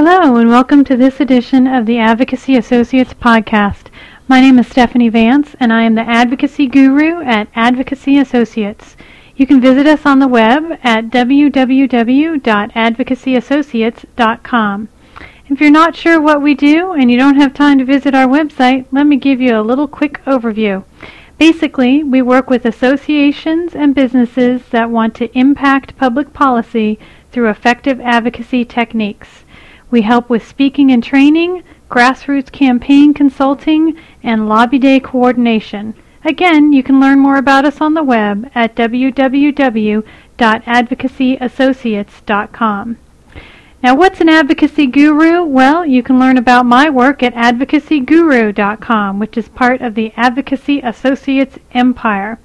Hello, and welcome to this edition of the Advocacy Associates podcast. My name is Stephanie Vance, and I am the advocacy guru at Advocacy Associates. You can visit us on the web at www.advocacyassociates.com. If you're not sure what we do and you don't have time to visit our website, let me give you a little quick overview. Basically, we work with associations and businesses that want to impact public policy through effective advocacy techniques. We help with speaking and training, grassroots campaign consulting, and lobby day coordination. Again, you can learn more about us on the web at www.advocacyassociates.com. Now, what's an advocacy guru? Well, you can learn about my work at advocacyguru.com, which is part of the Advocacy Associates empire.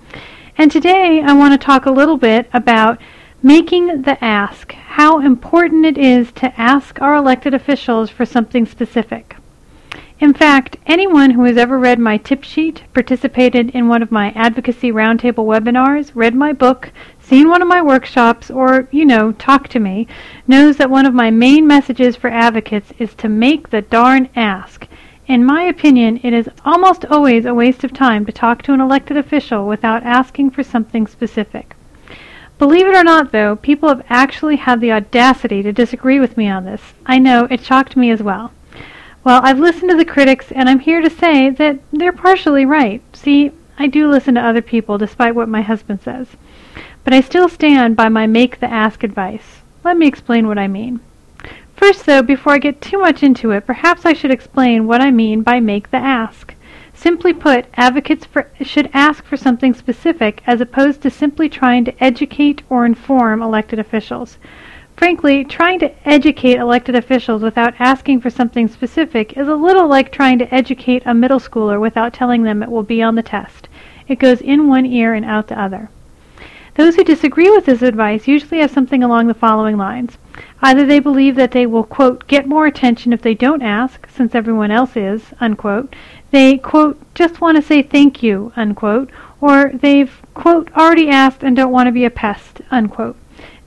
And today I want to talk a little bit about making the ask, how important it is to ask our elected officials for something specific. In fact, anyone who has ever read my tip sheet, participated in one of my advocacy roundtable webinars, read my book, seen one of my workshops, or, you know, talked to me, knows that one of my main messages for advocates is to make the darn ask. In my opinion, it is almost always a waste of time to talk to an elected official without asking for something specific. Believe it or not, though, people have actually had the audacity to disagree with me on this. I know, it shocked me as well. Well, I've listened to the critics, and I'm here to say that they're partially right. See, I do listen to other people, despite what my husband says. But I still stand by my make the ask advice. Let me explain what I mean. First, though, before I get too much into it, perhaps I should explain what I mean by make the ask. Simply put, advocates for, should ask for something specific as opposed to simply trying to educate or inform elected officials. Frankly, trying to educate elected officials without asking for something specific is a little like trying to educate a middle schooler without telling them it will be on the test. It goes in one ear and out the other. Those who disagree with this advice usually have something along the following lines. Either they believe that they will, quote, get more attention if they don't ask, since everyone else is, unquote. They, quote, just want to say thank you, unquote. Or they've, quote, already asked and don't want to be a pest, unquote.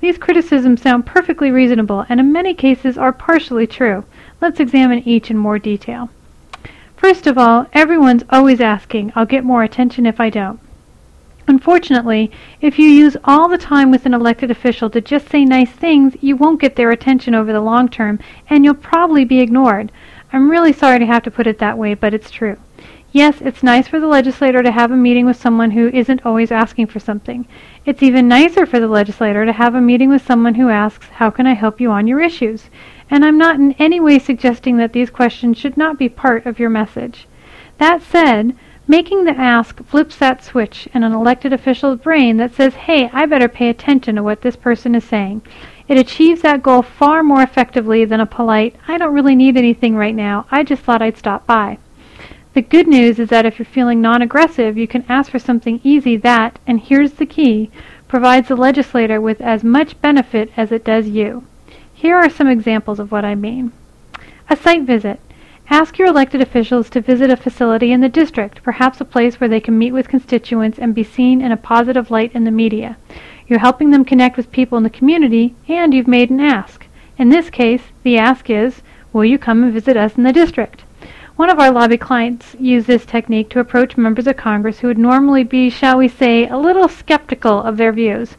These criticisms sound perfectly reasonable and in many cases are partially true. Let's examine each in more detail. First of all, everyone's always asking, I'll get more attention if I don't. Unfortunately, if you use all the time with an elected official to just say nice things, you won't get their attention over the long term and you'll probably be ignored. I'm really sorry to have to put it that way, but it's true. Yes, it's nice for the legislator to have a meeting with someone who isn't always asking for something. It's even nicer for the legislator to have a meeting with someone who asks, How can I help you on your issues? And I'm not in any way suggesting that these questions should not be part of your message. That said, making the ask flips that switch in an elected official's brain that says, Hey, I better pay attention to what this person is saying. It achieves that goal far more effectively than a polite, I don't really need anything right now, I just thought I'd stop by. The good news is that if you're feeling non-aggressive, you can ask for something easy that, and here's the key, provides the legislator with as much benefit as it does you. Here are some examples of what I mean. A site visit. Ask your elected officials to visit a facility in the district, perhaps a place where they can meet with constituents and be seen in a positive light in the media. You're helping them connect with people in the community, and you've made an ask. In this case, the ask is, will you come and visit us in the district? One of our lobby clients used this technique to approach members of Congress who would normally be, shall we say, a little skeptical of their views.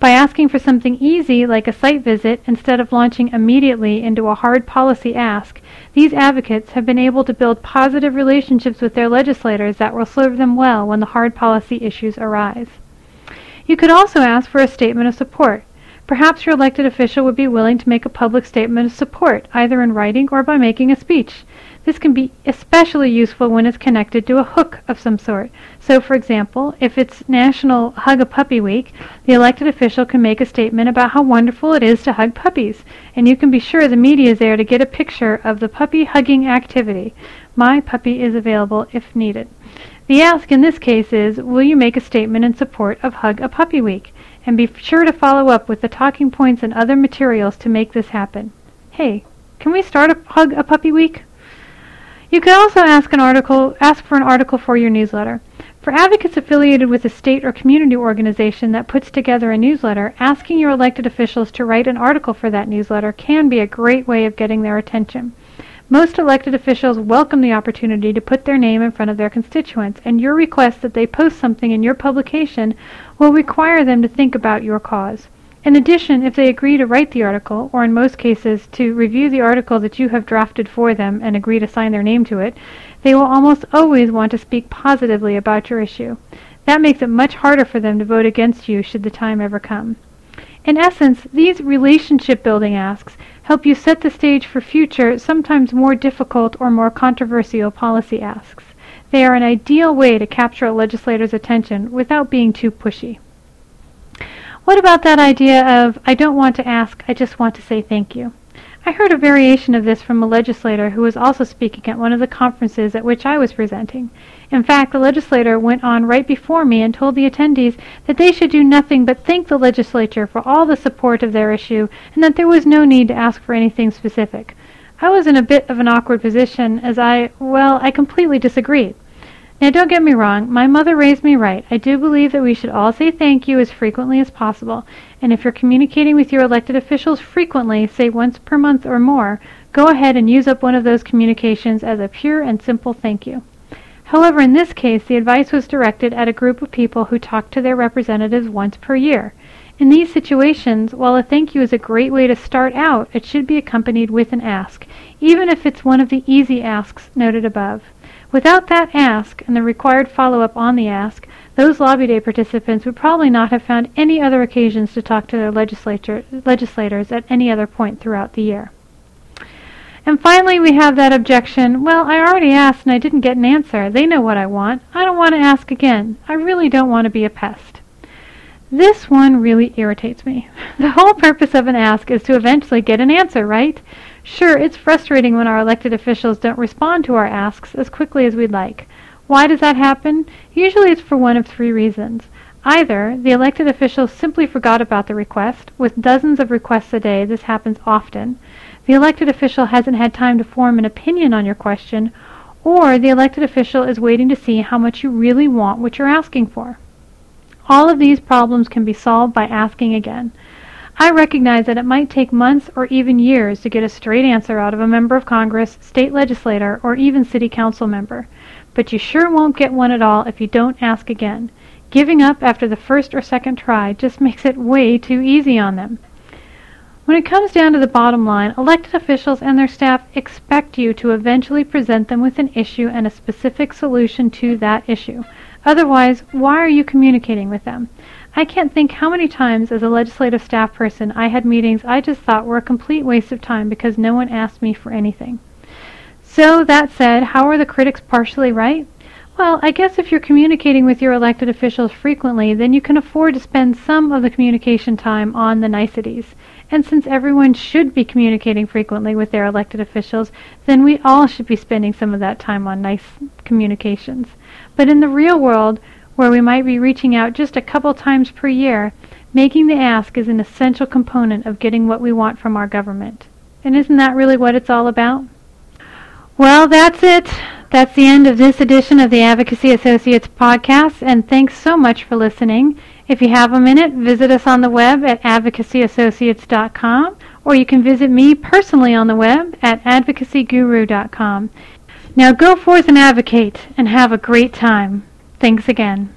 By asking for something easy like a site visit instead of launching immediately into a hard policy ask, these advocates have been able to build positive relationships with their legislators that will serve them well when the hard policy issues arise. You could also ask for a statement of support. Perhaps your elected official would be willing to make a public statement of support, either in writing or by making a speech. This can be especially useful when it's connected to a hook of some sort. So, for example, if it's National Hug a Puppy Week, the elected official can make a statement about how wonderful it is to hug puppies, and you can be sure the media is there to get a picture of the puppy hugging activity. My puppy is available if needed. The ask in this case is, will you make a statement in support of Hug a Puppy Week? And be sure to follow up with the talking points and other materials to make this happen. Hey, can we start a Hug a Puppy Week? You could also ask an article, ask for an article for your newsletter. For For advocates affiliated with a state or community organization that puts together a newsletter, asking your elected officials to write an article for that newsletter can be a great way of getting their attention. Most elected officials welcome the opportunity to put their name in front of their constituents, and your request that they post something in your publication will require them to think about your cause. In addition, if they agree to write the article, or in most cases to review the article that you have drafted for them and agree to sign their name to it, they will almost always want to speak positively about your issue. That makes it much harder for them to vote against you should the time ever come. In essence, these relationship building asks help you set the stage for future, sometimes more difficult or more controversial policy asks. They are an ideal way to capture a legislator's attention without being too pushy. What about that idea of, I don't want to ask, I just want to say thank you? I heard a variation of this from a legislator who was also speaking at one of the conferences at which I was presenting. In fact, the legislator went on right before me and told the attendees that they should do nothing but thank the legislature for all the support of their issue and that there was no need to ask for anything specific. I was in a bit of an awkward position as I, well, I completely disagreed. Now, don't get me wrong, my mother raised me right. I do believe that we should all say thank you as frequently as possible, and if you're communicating with your elected officials frequently, say once per month or more, go ahead and use up one of those communications as a pure and simple thank you. However, in this case, the advice was directed at a group of people who talk to their representatives once per year. In these situations, while a thank you is a great way to start out, it should be accompanied with an ask, even if it's one of the easy asks noted above. Without that ask and the required follow-up on the ask, those lobby day participants would probably not have found any other occasions to talk to their legislators at any other point throughout the year. And finally, we have that objection, well, I already asked and I didn't get an answer. They know what I want. I don't want to ask again. I really don't want to be a pest. This one really irritates me. The whole purpose of an ask is to eventually get an answer, right? Sure, it's frustrating when our elected officials don't respond to our asks as quickly as we'd like. Why does that happen? Usually it's for one of three reasons. Either the elected officials simply forgot about the request. With dozens of requests a day, this happens often. The elected official hasn't had time to form an opinion on your question, or the elected official is waiting to see how much you really want what you're asking for. All of these problems can be solved by asking again. I recognize that it might take months or even years to get a straight answer out of a member of Congress, state legislator, or even city council member. But you sure won't get one at all if you don't ask again. Giving up after the first or second try just makes it way too easy on them. When it comes down to the bottom line, elected officials and their staff expect you to eventually present them with an issue and a specific solution to that issue. Otherwise, why are you communicating with them? I can't think how many times as a legislative staff person I had meetings I just thought were a complete waste of time because no one asked me for anything. So, that said, how are the critics partially right? Well, I guess if you're communicating with your elected officials frequently, then you can afford to spend some of the communication time on the niceties. And since everyone should be communicating frequently with their elected officials, then we all should be spending some of that time on nice communications. But in the real world, where we might be reaching out just a couple times per year, making the ask is an essential component of getting what we want from our government. And isn't that really what it's all about? Well, that's it. That's the end of this edition of the Advocacy Associates podcast, and thanks so much for listening. If you have a minute, visit us on the web at advocacyassociates.com, or you can visit me personally on the web at advocacyguru.com. Now go forth and advocate and have a great time. Thanks again.